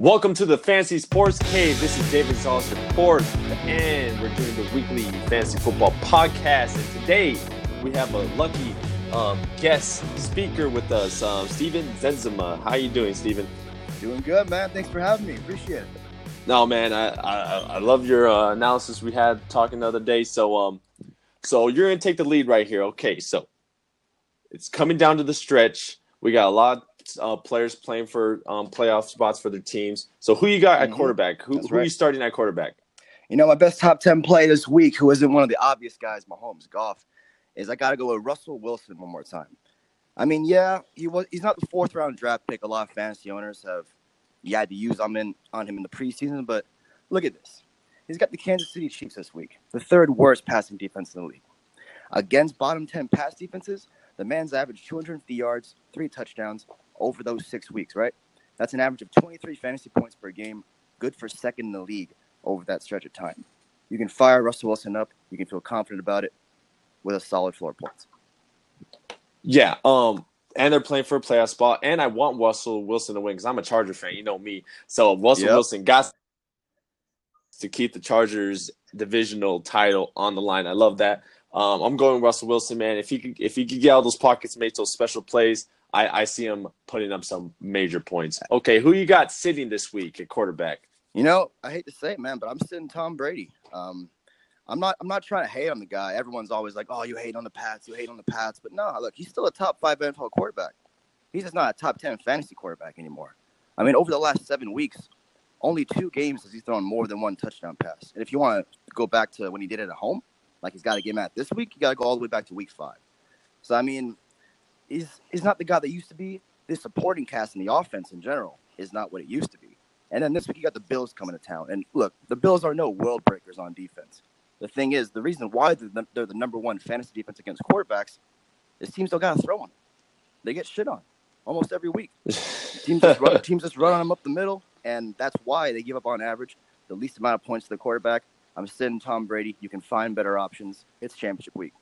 Welcome to the Fantasy Sports Cave. This is David your fourth, and we're doing the weekly fantasy football podcast. And today we have a lucky um, guest speaker with us, um, Steven Zezima. How you doing, Steven? Doing good, man. Thanks for having me. Appreciate it. No, man, I I, I love your uh, analysis we had talking the other day. So um, so you're gonna take the lead right here. Okay, so it's coming down to the stretch. We got a lot uh, players playing for um, playoff spots for their teams. So who you got at Mhm. quarterback? Who, who are you starting at quarterback? You know, my best top 10 play this week, who isn't one of the obvious guys, Mahomes, Goff, is I got to go with Russell Wilson one more time. I mean, yeah, he was he's not the fourth round draft pick a lot of fantasy owners have you had to use on him, on him in the preseason, but look at this. He's got the Kansas City Chiefs this week, the third worst passing defense in the league. Against bottom 10 pass defenses, the man's averaged 250 yards, three touchdowns over those six weeks, right? That's an average of 23 fantasy points per game, good for second in the league over that stretch of time. You can fire Russell Wilson up. You can feel confident about it with a solid floor points. Yeah. Um, and they're playing for a playoff spot. And I want Russell Wilson to win because I'm a Charger fan. You know me. So Russell Yep. Wilson got to keep the Chargers divisional title on the line. I love that. Um, I'm going Russell Wilson, man. If he could, if he could get all those pockets, make those special plays, I, I see him putting up some major points. Okay, who you got sitting this week at quarterback? You know, I hate to say it, man, but I'm sitting Tom Brady. Um, I'm not. I'm not trying to hate on the guy. Everyone's always like, "Oh, you hate on the Pats. You hate on the Pats." But no, look, he's still a top five NFL quarterback. He's just not a top ten fantasy quarterback anymore. I mean, over the last seven weeks, only two games has he thrown more than one touchdown pass. And if you want to go back to when he did it at home, like he's got a game at this week, you got to go all the way back to week five. So I mean, he's he's not the guy that used to be. This supporting cast in the offense in general is not what it used to be. And then this week you got the Bills coming to town. And look, the Bills are no world breakers on defense. The thing is, the reason why they're the, they're the number one fantasy defense against quarterbacks is teams don't got to throw on them. They get shit on almost every week. Teams just run, teams just run on them up the middle, and that's why they give up on average the least amount of points to the quarterback. I'm sitting Tom Brady. You can find better options. It's championship week.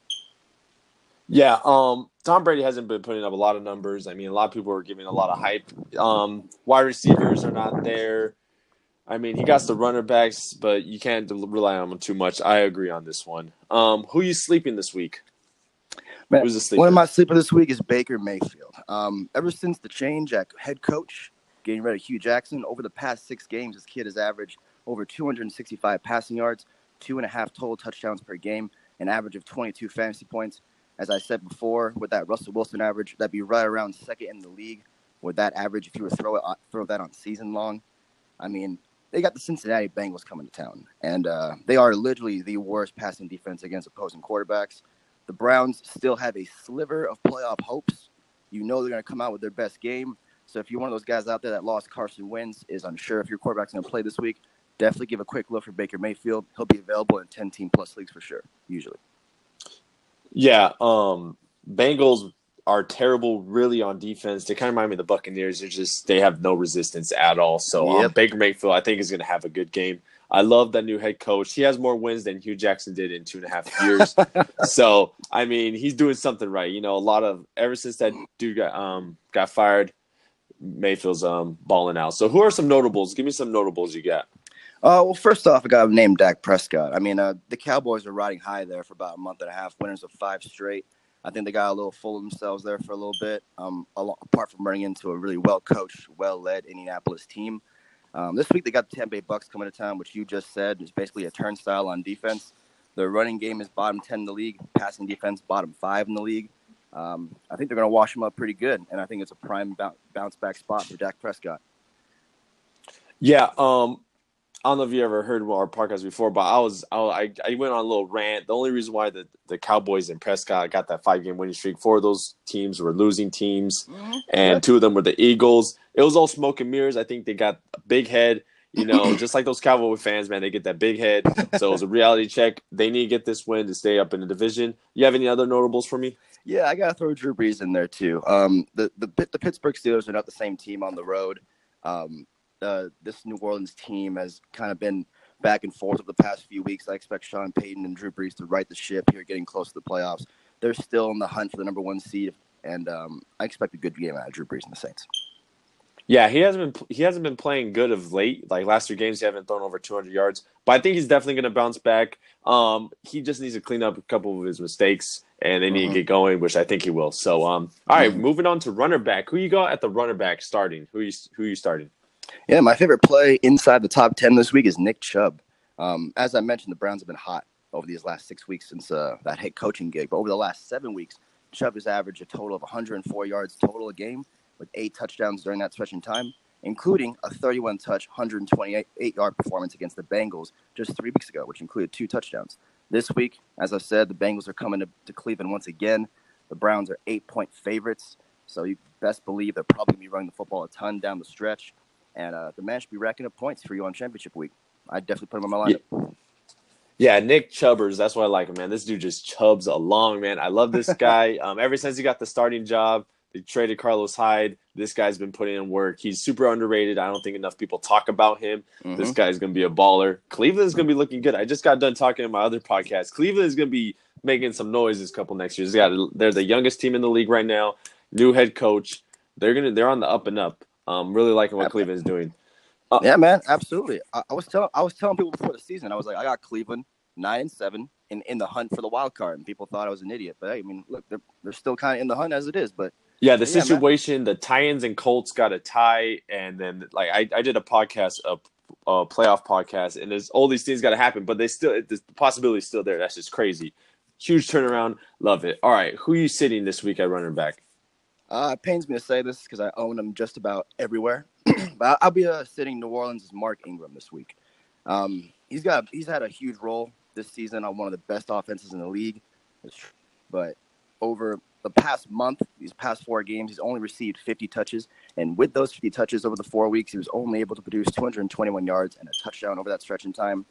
Yeah, um, Tom Brady hasn't been putting up a lot of numbers. I mean, a lot of people are giving a lot of hype. Um, wide receivers are not there. I mean, he got the runner backs, but you can't rely on them too much. I agree on this one. Um, who you sleeping this week? Man, Who's asleep? One of my sleeper this week is Baker Mayfield. Um, ever since the change at head coach, getting rid of Hue Jackson, over the past six games, this kid has averaged over 265 passing yards, two and a half total touchdowns per game, an average of 22 fantasy points. As I said before, with that Russell Wilson average, that'd be right around second in the league. With that average, if you were throw it, throw that on season long, I mean, they got the Cincinnati Bengals coming to town, and uh, they are literally the worst passing defense against opposing quarterbacks. The Browns still have a sliver of playoff hopes. You know they're going to come out with their best game. So if you're one of those guys out there that lost Carson Wentz, is unsure if your quarterback's going to play this week, definitely give a quick look for Baker Mayfield. He'll be available in 10 team plus leagues for sure, usually. Yeah, um, Bengals are terrible, really, on defense. They kind of remind me of the Buccaneers. They're just they have no resistance at all. So um, Baker Mayfield, I think, is going to have a good game. I love that new head coach. He has more wins than Hue Jackson did in two and a half years. so I mean, he's doing something right. You know, a lot of ever since that dude got um got fired, Mayfield's um balling out. So who are some notables? Give me some notables you got. Uh, well, first off, a guy named name Dak Prescott. I mean, uh, the Cowboys are riding high there for about a month and a half, winners of five straight. I think they got a little full of themselves there for a little bit. Um, apart from running into a really well coached, well led Indianapolis team. Um, this week they got the Tampa Bay Bucks coming to town, which you just said is basically a turnstile on defense. Their running game is bottom ten in the league, passing defense bottom five in the league. Um, I think they're going to wash them up pretty good, and I think it's a prime bou- bounce back spot for Dak Prescott. Yeah, um, I don't know if you ever heard our podcast before, but I was I I went on a little rant. The only reason why the, the Cowboys and Prescott got that five game winning streak, four of those teams were losing teams, and Yeah. two of them were the Eagles. It was all smoke and mirrors. I think they got a big head. You know, just like those Cowboy fans, man, they get that big head. So it was a reality check. They need to get this win to stay up in the division. You have any other notables for me? Yeah, I gotta throw Drew Brees in there too. Um, the the the Pittsburgh Steelers are not the same team on the road. Um, uh, this New Orleans team has kind of been back and forth over the past few weeks. I expect Sean Payton and Drew Brees to right the ship here, getting close to the playoffs. They're still in the hunt for the number one seed, and um, I expect a good game out of Drew Brees and the Saints. Yeah, he hasn't been he hasn't been playing good of late. Like last three games, he haven't thrown over 200 yards. But I think he's definitely going to bounce back. Um, he just needs to clean up a couple of his mistakes, and they need to get going, which I think he will. So, um, all right, Mhm. moving on to runner back. Who you got at the runner back starting? Who you who you starting? Yeah, my favorite play inside the top 10 this week is Nick Chubb. Um, as I mentioned, the Browns have been hot over these last six weeks since uh, that head coaching gig. But over the last seven weeks, Chubb has averaged a total of 104 yards total a game with eight touchdowns during that stretch in time, including a 31 touch, 128 yard performance against the Bengals just three weeks ago, which included two touchdowns. This week, as I said, the Bengals are coming to, to Cleveland once again. The Browns are eight point favorites. So you best believe they're probably going to be running the football a ton down the stretch. And uh, the man should be racking up points for you on championship week. I definitely put him on my lineup. Yeah, Nick Chubbers. That's why I like him, man. This dude just chubs along, man. I love this guy. um, ever since he got the starting job, they traded Carlos Hyde. This guy's been putting in work. He's super underrated. I don't think enough people talk about him. This Mhm. guy's going to be a baller. Cleveland's going to be looking good. I just got done talking in my other podcast. Cleveland is going to be making some noise this couple next years. They got, they're the youngest team in the league right now. New head coach. They're gonna they're on the up and up. Um, really liking what. Cleveland's doing. Yeah, man, absolutely. I, I was telling I was telling people before the season, I was like, I got Cleveland nine and seven in, in the hunt for the wild card, and people thought I was an idiot. But I mean, look, they're they're still kind of in the hunt as it is. But Yeah, the Yeah, man. situation, the Titans and Colts got a tie, and then like I, I did a podcast, a, a playoff podcast, and there's all these things got to happen, but they still the possibility is still there. That's just crazy. Huge turnaround, love it. All right, who you sitting this week at running back? Uh, it pains me to say this because I own them just about everywhere. but I'll, be uh, sitting New Orleans' Mark Ingram this week. Um, he's got he's had a huge role this season on one of the best offenses in the league. But over the past month, these past four games, he's only received 50 touches, and with those 50 touches over the four weeks, he was only able to produce 221 yards and a touchdown over that stretch in time.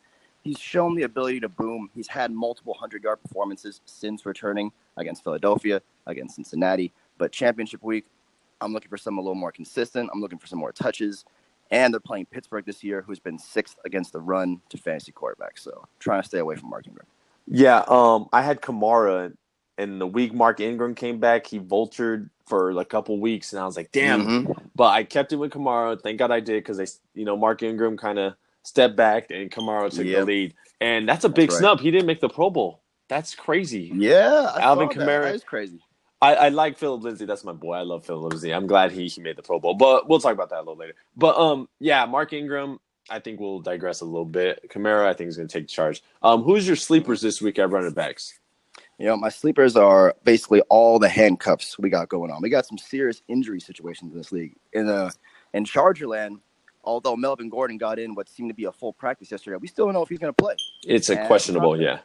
He's shown the ability to boom. He's had multiple hundred yard performances since returning against Philadelphia, against Cincinnati. But championship week, I'm looking for some a little more consistent. I'm looking for some more touches. And they're playing Pittsburgh this year, who's been sixth against the run to fantasy quarterbacks. So trying to stay away from Mark Ingram. Yeah, um, I had Kamara, and the week Mark Ingram came back, he vultured for a couple weeks, and I was like, damn. Mhm. But I kept it with Kamara. Thank God I did because they, you know, Mark Ingram kind of stepped back and Kamara took the lead, and that's a big right. snub. He didn't make the Pro Bowl. That's crazy. Yeah, I Alvin saw that. Kamara- That is crazy. I, I like Philip Lindsay. That's my boy. I love Philip Lindsay. I'm glad he, he made the Pro Bowl, but we'll talk about that a little later. But um, yeah, Mark Ingram. I think we'll digress a little bit. Kamara, I think is going to take charge. Um, who's your sleepers this week at running backs? You know, my sleepers are basically all the handcuffs we got going on. We got some serious injury situations in this league. In uh in Chargerland, although Melvin Gordon got in what seemed to be a full practice yesterday, we still don't know if he's going to play. It's a Yeah, questionable. Yeah,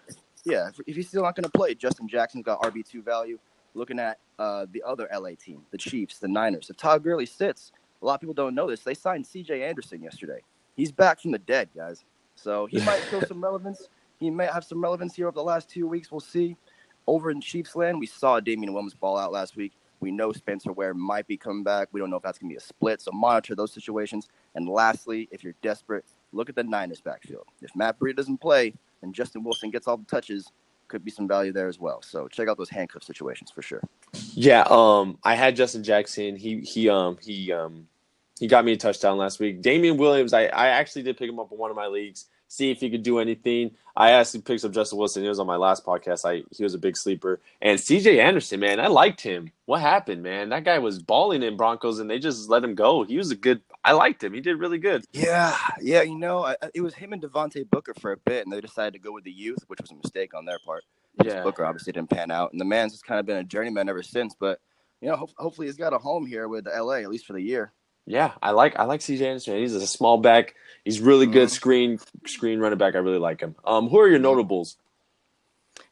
Yeah, if, if he's still not going to play, Justin Jackson's got RB two value. Looking at uh, the other LA team, the Chiefs, the Niners. If Todd Gurley sits, a lot of people don't know this. They signed C.J. Anderson yesterday. He's back from the dead, guys. So he might show some relevance. He may have some relevance here over the last two weeks. We'll see. Over in Chiefs land, we saw Damien Williams ball out last week. We know Spencer Ware might be coming back. We don't know if that's going to be a split. So monitor those situations. And lastly, if you're desperate, look at the Niners backfield. If Matt Breida doesn't play and Justin Wilson gets all the touches, could be some value there as well. So check out those handcuff situations for sure. yeah. Um, I had Justin Jackson. He he um he um he got me a touchdown last week. Damien Williams. I I actually did pick him up in one of my leagues. See if he could do anything. I asked actually picked up Justin Wilson. He was on my last podcast. I he was a big sleeper. And C.J. Anderson, man, I liked him. What happened, man? That guy was balling in Broncos, and they just let him go. He was a good. I liked him. He did really good. Yeah, yeah. You know, I- it was him and Devontae Booker for a bit, and they decided to go with the youth, which was a mistake on their part. Yeah. Booker obviously didn't pan out, and the man's just kind of been a journeyman ever since. But you know, ho- hopefully he's got a home here with LA at least for the year. Yeah, I like I like CJ Anderson. He's a small back. He's really good Mhm. screen screen running back. I really like him. Um, who are your notables?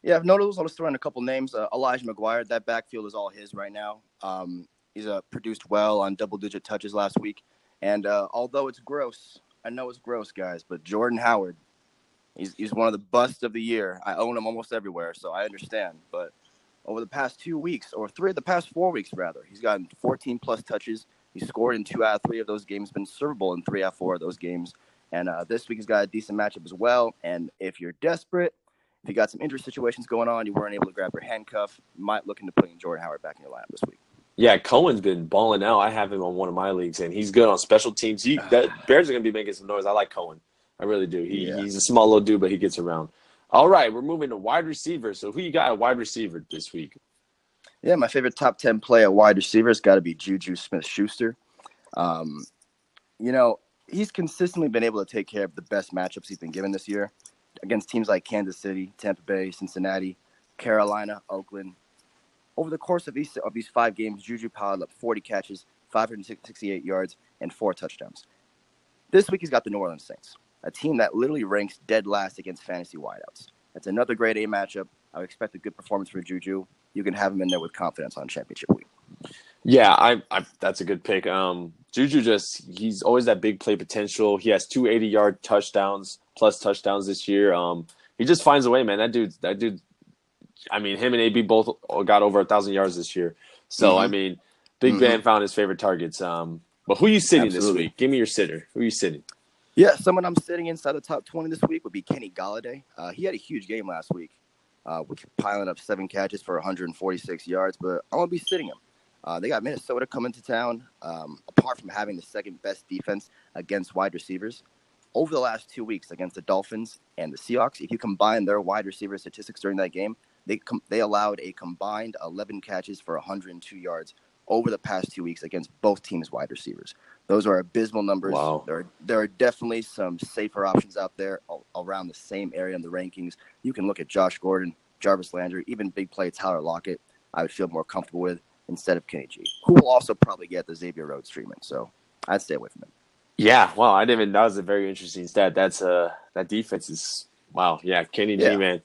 Yeah, I've noticed. I'll just throw in a couple names. Uh, Elijah McGuire, that backfield is all his right now. Um, he's uh, produced well on double-digit touches last week, and uh, although it's gross, I know it's gross, guys, but Jordan Howard, he's he's one of the busts of the year. I own him almost everywhere, so I understand. But over the past two weeks, or three of the past four weeks, rather, he's gotten 14 plus touches. He scored in two out of three of those games, been servable in three out of four of those games. And uh, this week he's got a decent matchup as well. And if you're desperate, if you got some injury situations going on, you weren't able to grab your handcuff, you might look into putting Jordan Howard back in your lineup this week. Yeah, Cohen's been balling out. I have him on one of my leagues, and he's good on special teams. He, that, Bears are going to be making some noise. I like Cohen. I really do. He, yeah. He's a small little dude, but he gets around. All right, we're moving to wide receiver. So who you got at wide receiver this week? Yeah, my favorite top 10 play at wide receiver has got to be Juju Smith Schuster. Um, you know, he's consistently been able to take care of the best matchups he's been given this year against teams like Kansas City, Tampa Bay, Cincinnati, Carolina, Oakland. Over the course of these of these five games, Juju piled up 40 catches, 568 yards, and four touchdowns. This week he's got the New Orleans Saints, a team that literally ranks dead last against fantasy wideouts. That's another great A matchup. I expect a good performance for Juju. You can have him in there with confidence on championship week. Yeah, I, I that's a good pick. Um, Juju just he's always that big play potential. He has two 80 yard touchdowns plus touchdowns this year. Um, he just finds a way, man. That dude, that dude. I mean, him and AB both got over a thousand yards this year. So mm-hmm. I mean, Big mm-hmm. Ben found his favorite targets. Um, but who are you sitting Absolutely. this week? Give me your sitter. Who are you sitting? Yeah, someone I'm sitting inside the top 20 this week would be Kenny Golladay. Uh, he had a huge game last week, uh, with piling up seven catches for 146 yards. But I'm gonna be sitting him. Uh, they got Minnesota coming to town. Um, apart from having the second best defense against wide receivers, over the last two weeks against the Dolphins and the Seahawks, if you combine their wide receiver statistics during that game, they com- they allowed a combined 11 catches for 102 yards over the past two weeks against both teams' wide receivers. Those are abysmal numbers. Wow. There, are, there are definitely some safer options out there around the same area in the rankings. You can look at Josh Gordon, Jarvis Landry, even big play Tyler Lockett. I would feel more comfortable with instead of Kenny G, who will also probably get the Xavier Rhodes treatment. So I'd stay away from him. Yeah, wow, I didn't even. That was a very interesting stat. That's uh, that defense is wow. Yeah, Kenny yeah. G, man.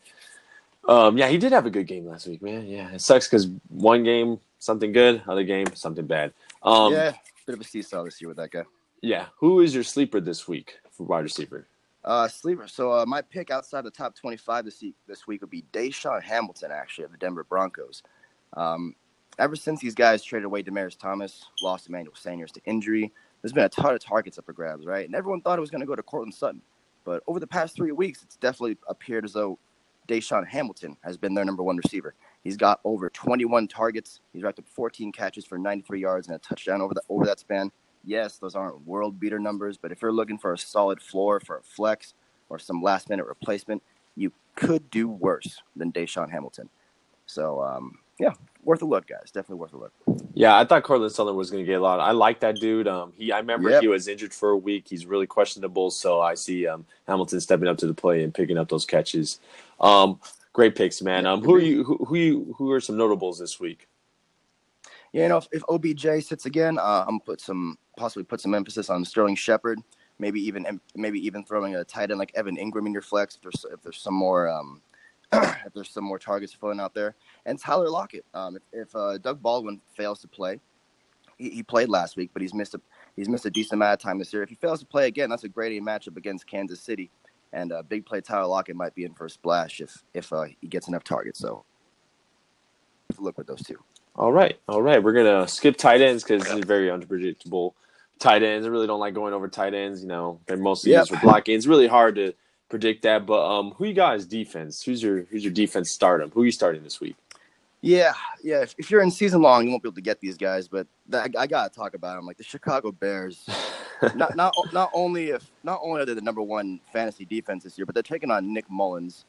Um, yeah, he did have a good game last week, man. Yeah, it sucks because one game something good, other game something bad. Um, yeah, bit of a seesaw this year with that guy. Yeah, who is your sleeper this week for wide receiver? Uh, sleeper. So uh, my pick outside the top twenty-five this week, this week would be DaeSean Hamilton, actually of the Denver Broncos. Um, ever since these guys traded away Demaryius Thomas, lost Emmanuel Sanders to injury, there's been a ton of targets up for grabs, right? And everyone thought it was going to go to Courtland Sutton. But over the past three weeks, it's definitely appeared as though DaeSean Hamilton has been their number one receiver. He's got over 21 targets. He's racked up 14 catches for 93 yards and a touchdown over, the, over that span. Yes, those aren't world beater numbers, but if you're looking for a solid floor for a flex or some last minute replacement, you could do worse than DaeSean Hamilton. So, um, yeah, worth a look, guys. Definitely worth a look. Yeah, I thought Courtland Sutton was going to get a lot. I like that dude. Um, he I remember yep. he was injured for a week. He's really questionable, so I see um, Hamilton stepping up to the plate and picking up those catches. Um, great picks, man. Um, who are you? Who, who you? Who are some notables this week? Yeah, you know, if, if OBJ sits again, uh, I'm gonna put some possibly put some emphasis on Sterling Shepard. Maybe even maybe even throwing a tight end like Evan Engram in your flex if there's if there's some more um, if there's some more targets floating out there. And Tyler Lockett. Um, if, if uh, Doug Baldwin fails to play, he, he, played last week, but he's missed a he's missed a decent amount of time this year. If he fails to play again, that's a great matchup against Kansas City. And uh, big play Tyler Lockett might be in for a splash if if uh, he gets enough targets. So look with those two. All right, all right. We're gonna skip tight ends because they're very unpredictable. Tight ends. I really don't like going over tight ends. You know, they're mostly yep. used for blocking. It's really hard to predict that. But um, who you guys defense? Who's your who's your defense stardom? Who are you starting this week? Yeah, yeah. If, if, you're in season long, you won't be able to get these guys, but I, I gotta talk about them. Like the Chicago Bears, not not not only if not only are they the number one fantasy defense this year, but they're taking on Nick Mullens,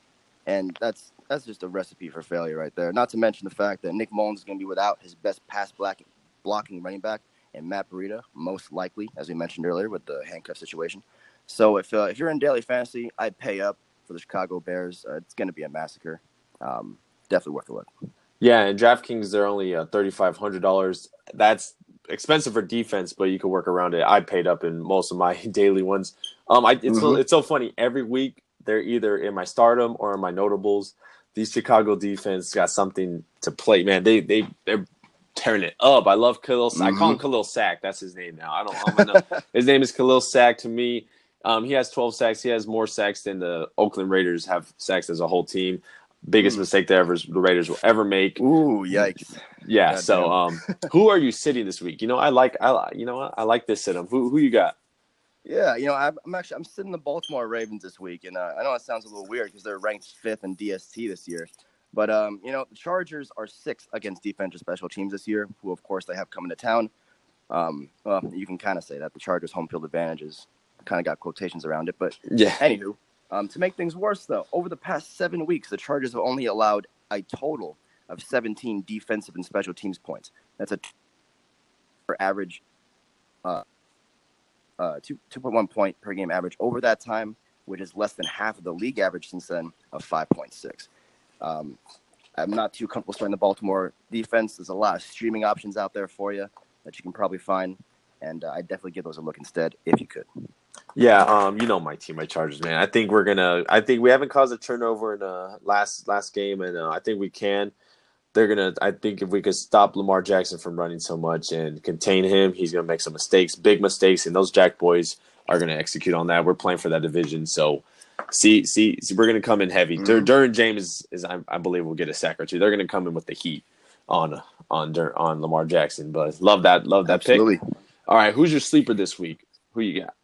and that's that's just a recipe for failure right there. Not to mention the fact that Nick Mullens is going to be without his best pass blocking blocking running back and Matt Breida, most likely, as we mentioned earlier with the handcuff situation. So if uh, if you're in daily fantasy, I'd pay up for the Chicago Bears. Uh, it's going to be a massacre. Um, definitely worth a look. Yeah, and DraftKings they're only uh, thirty five hundred dollars. That's expensive for defense, but you can work around it. I paid up in most of my daily ones. Um, I, it's mm-hmm. so, it's so funny. Every week they're either in my stardom or in my notables. These Chicago defense got something to play. Man, they they they're tearing it up. I love Khalil. Mm-hmm. I call him mm-hmm. Khalil Sack. That's his name now. I don't. Gonna, his name is Khalil Sack to me. Um, he has 12 sacks. He has more sacks than the Oakland Raiders have sacks as a whole team. Biggest mm. mistake that ever the Raiders will ever make. Ooh, yikes! Yeah. God so, um, who are you sitting this week? You know, I like I you know I like this sit Who who you got? Yeah, you know, I'm actually I'm sitting the Baltimore Ravens this week, and uh, I know it sounds a little weird because they're ranked fifth in DST this year, But um, you know, the Chargers are sixth against defensive special teams this year, who of course they have coming to town. Um, well, you can kind of say that the Chargers' home field advantage is kind of got quotations around it, but Yeah. Anywho, um, to make things worse, though, over the past seven weeks, the Chargers have only allowed a total of 17 defensive and special teams points. That's a for average, uh, uh, two, 2.1 point per game average over that time, which is less than half of the league average since then of 5.6. Um, I'm not too comfortable starting the Baltimore defense. There's a lot of streaming options out there for you that you can probably find, and uh, I definitely give those a look instead if you could. Yeah, um, you know my team, my Chargers, man. I think we're gonna. I think we haven't caused a turnover in the last last game, and uh, I think we can. They're gonna. I think if we could stop Lamar Jackson from running so much and contain him, he's gonna make some mistakes, big mistakes, and those Jack boys are gonna execute on that. We're playing for that division, so see, see, see we're gonna come in heavy. Derwin James is, is I, I believe, will get a sack or two. They're gonna come in with the heat on on Dur- on Lamar Jackson, but love that, love that pick. All right, who's your sleeper this week? Who you got?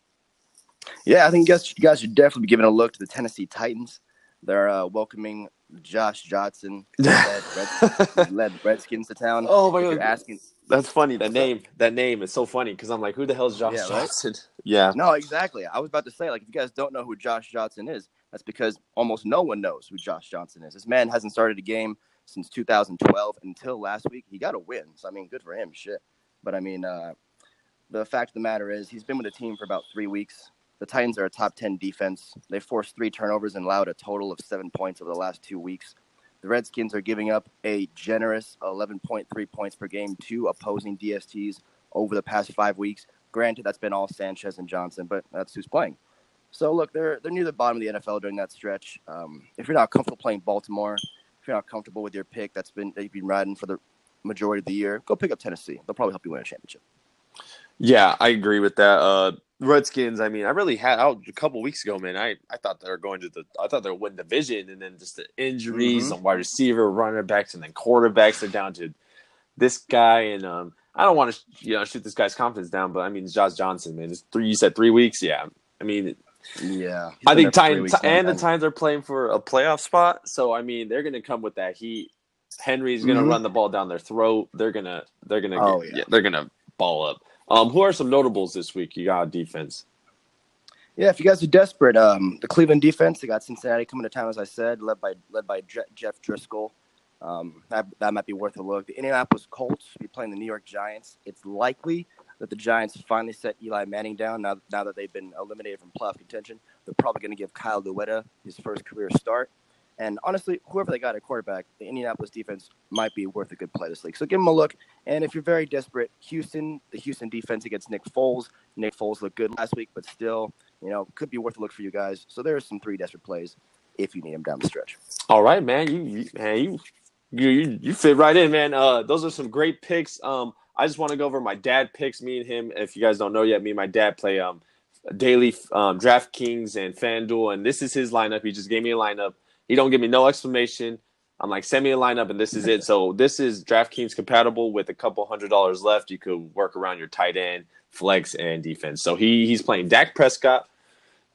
Yeah, I think you guys, you guys should definitely be giving a look to the Tennessee Titans. They're uh, welcoming Josh Johnson, led, Red, led Redskins to town. Oh my god, asking, That's funny. That name, that name is so funny because I'm like, who the hell is Josh Yeah, right? Johnson? Yeah, no, exactly. I was about to say, like, if you guys don't know who Josh Johnson is, that's because almost no one knows who Josh Johnson is. This man hasn't started a game since 2012 until last week. He got a win, so I mean, good for him. Shit, but I mean, uh, the fact of the matter is, he's been with the team for about three weeks. The Titans are a top 10 defense. They forced three turnovers and allowed a total of seven points over the last two weeks. The Redskins are giving up a generous 11.3 points per game to opposing DSTs over the past five weeks. Granted, that's been all Sanchez and Johnson, but that's who's playing. So look, they're they're near the bottom of the NFL during that stretch. Um, if you're not comfortable playing Baltimore, if you're not comfortable with your pick that's been that you've been riding for the majority of the year, go pick up Tennessee. They'll probably help you win a championship. yeah, I agree with that. Uh, Redskins. I mean, I really had out a couple weeks ago, man. I, I thought they were going to the. I thought they would win division, and then just the injuries Mhm. on wide receiver, running backs, and then quarterbacks. They're down to this guy, and um, I don't want to you know shoot this guy's confidence down, but I mean, it's Josh Johnson, man. It's three. You said three weeks. Yeah, I mean, Yeah, I think Titans and the Titans are playing for a playoff spot. So I mean, they're going to come with that heat. Henry's going to Mhm. run the ball down their throat. They're gonna they're gonna Oh, get, yeah. they're gonna ball up. Um, who are some notables this week? You got defense. Yeah, if you guys are desperate, um, the Cleveland defense, they got Cincinnati coming to town, as I said, led by led by Je- Jeff Driskel. Um, that, that might be worth a look. The Indianapolis Colts be playing the New York Giants. It's likely that the Giants finally set Eli Manning down now, now that they've been eliminated from playoff contention. They're probably going to give Kyle Lauletta his first career start. And honestly, whoever they got at quarterback, the Indianapolis defense might be worth a good play this week. So give them a look. And if you're very desperate, Houston, the Houston defense against Nick Foles. Nick Foles looked good last week, but still, you know, could be worth a look for you guys. So there are some three desperate plays if you need them down the stretch. All right, man. You, you man, you, you you you fit right in, man. Uh, those are some great picks. Um, I just want to go over my dad picks. Me and him. If you guys don't know yet, me and my dad play um daily um DraftKings and FanDuel, and this is his lineup. He just gave me a lineup. He don't give me no explanation. I'm like, send me a lineup, and this is it. So this is DraftKings compatible with a couple hundred dollars left. You could work around your tight end, flex, and defense. So he he's playing Dak Prescott.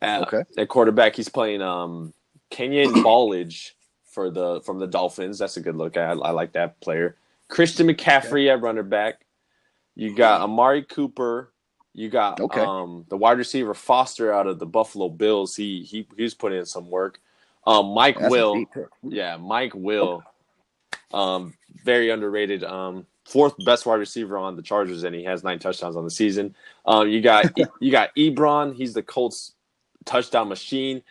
At, Okay. At quarterback, he's playing um Kalen Ballage for the from the Dolphins. That's a good look. I, I like that player. Christian McCaffrey at runner back. You got Amari Cooper. You got Okay. um the wide receiver Foster out of the Buffalo Bills. He he he's putting in some work. Um, Mike That's Will. Yeah, Mike Will. Um, very underrated. Um, fourth best wide receiver on the Chargers, and he has nine touchdowns on the season. Um, you got you got Ebron. He's the Colts touchdown machine.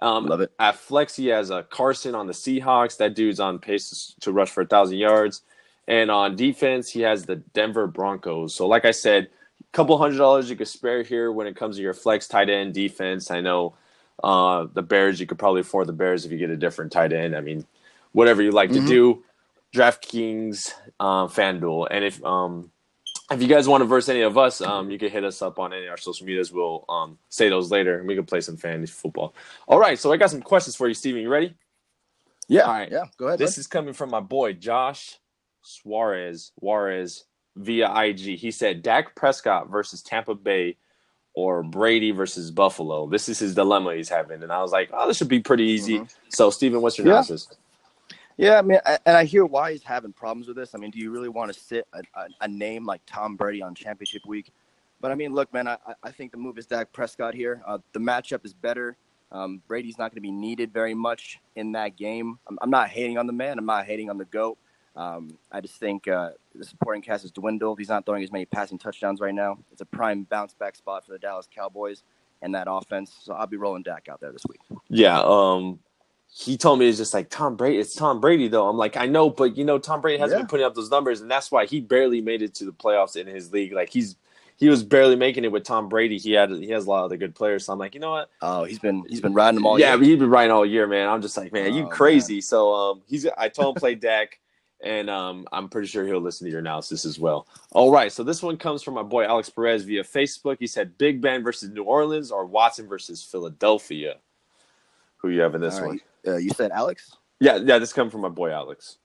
Um, Love it. at flex, he has a Carson on the Seahawks. That dude's on pace to rush for a thousand yards. And on defense, he has the Denver Broncos. So, like I said, a couple hundred dollars you could spare here when it comes to your flex tight end defense. I know uh, the Bears, you could probably afford the Bears if you get a different tight end. I mean, whatever you like Mhm. to do. DraftKings, um, FanDuel, and if um, if you guys want to verse any of us, um, you can hit us up on any of our social medias. We'll um, say those later, and we can play some fantasy football. All right, so I got some questions for you, Steven. You ready? Yeah. All right. Yeah. Go ahead. This is coming from my boy Josh Suarez. Juarez via IG. He said Dak Prescott versus Tampa Bay or Brady versus Buffalo. This is his dilemma he's having, and I was like, oh, this should be pretty easy. Mhm. So, Steven, what's your Yeah. analysis? Yeah, I mean, I, and I hear why he's having problems with this. I mean, do you really want to sit a, a, a name like Tom Brady on championship week? But I mean, look, man, I, I think the move is Dak Prescott here. Uh, the matchup is better. Um, Brady's not going to be needed very much in that game. I'm, I'm, not hating on the man. I'm not hating on the GOAT. Um, I just think uh, the supporting cast has dwindled. He's not throwing as many passing touchdowns right now. It's a prime bounce back spot for the Dallas Cowboys and that offense. So I'll be rolling Dak out there this week. Yeah. Um, he told me it's just like Tom Brady. It's Tom Brady though. I'm like, I know, but you know, Tom Brady hasn't yeah. been putting up those numbers, and that's why he barely made it to the playoffs in his league. Like he's he was barely making it with Tom Brady. He had he has a lot of the good players. So I'm like, you know what? Oh, he's been he's been riding them all. Yeah, year. he's been riding all year, man. I'm just like, man, oh, you crazy. Man. So um, he's I told him play Dak, and um, I'm pretty sure he'll listen to your analysis as well. All right, so this one comes from my boy Alex Perez via Facebook. He said Big Ben versus New Orleans or Watson versus Philadelphia. Who you have in this right. one? Uh, you said Alex. Yeah, yeah. This comes from my boy Alex.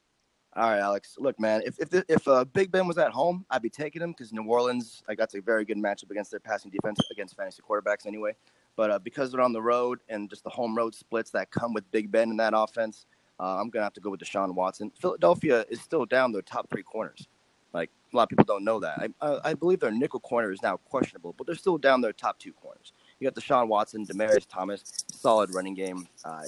All right, Alex. Look, man, if if if uh, Big Ben was at home, I'd be taking him because New Orleans, like that's a very good matchup against their passing defense against fantasy quarterbacks anyway. But uh, because they're on the road and just the home road splits that come with Big Ben in that offense, uh, I'm gonna have to go with Deshaun Watson. Philadelphia is still down their top three corners. Like a lot of people don't know that. I I believe their nickel corner is now questionable, but they're still down their top two corners. You got Deshaun Watson, Demaryius Thomas, solid running game, uh,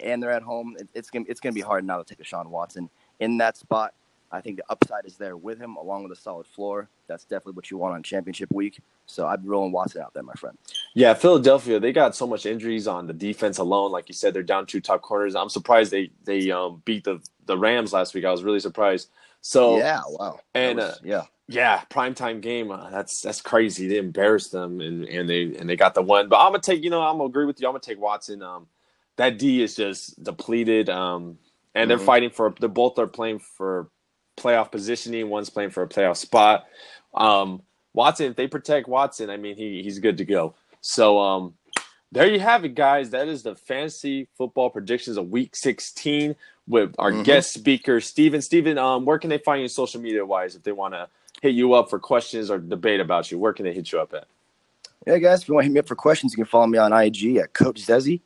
and they're at home. It, it's gonna it's gonna be hard now to take Deshaun Watson in that spot. I think the upside is there with him, along with a solid floor. That's definitely what you want on championship week. So I'd be rolling Watson out there, my friend. Yeah, Philadelphia, they got so much injuries on the defense alone. Like you said, they're down two top corners. I'm surprised they they um, beat the the Rams last week. I was really surprised. So yeah, wow, and was, uh, yeah, yeah, primetime game. Uh, that's that's crazy. They embarrassed them, and and they and they got the one. But I'm gonna take. You know, I'm gonna agree with you. I'm gonna take Watson. Um, that D is just depleted. Um, and mm-hmm. they're fighting for. They're both are playing for playoff positioning. One's playing for a playoff spot. Um, Watson, if they protect Watson, I mean, he he's good to go. So um, there you have it, guys. That is the fantasy football predictions of Week 16 with our mm-hmm. guest speaker, Steven. Steven, um, where can they find you social media wise if they want to hit you up for questions or debate about you? Where can they hit you up at? Yeah, guys, if you want to hit me up for questions, you can follow me on IG at Coach Zezy.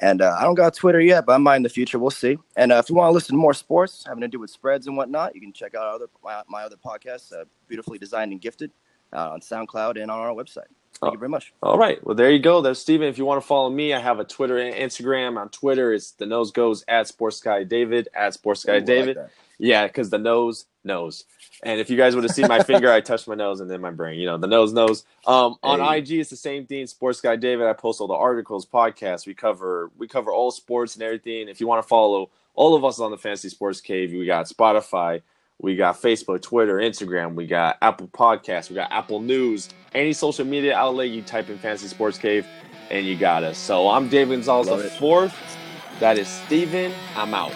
And uh, I don't got Twitter yet, but I might in the future. We'll see. And uh, if you want to listen to more sports having to do with spreads and whatnot, you can check out other my, my other podcasts, uh, beautifully designed and gifted, uh, on SoundCloud and on our website. Thank oh, you very much. All right. Well, there you go. There's Steven. If you want to follow me, I have a Twitter and Instagram. On Twitter, it's the nose goes at Sports Guy David at Sports Guy David. Like yeah, because the nose knows. And if you guys would have seen my finger, I touched my nose and then my brain. You know, the nose knows. Um, on hey. IG, it's the same thing. Sports guy David. I post all the articles, podcasts. We cover we cover all sports and everything. If you want to follow all of us on the Fantasy Sports Cave, we got Spotify, we got Facebook, Twitter, Instagram, we got Apple Podcasts, we got Apple News. Any social media outlet, you type in Fantasy Sports Cave, and you got us. So I'm David Gonzales the fourth. That is Steven. I'm out.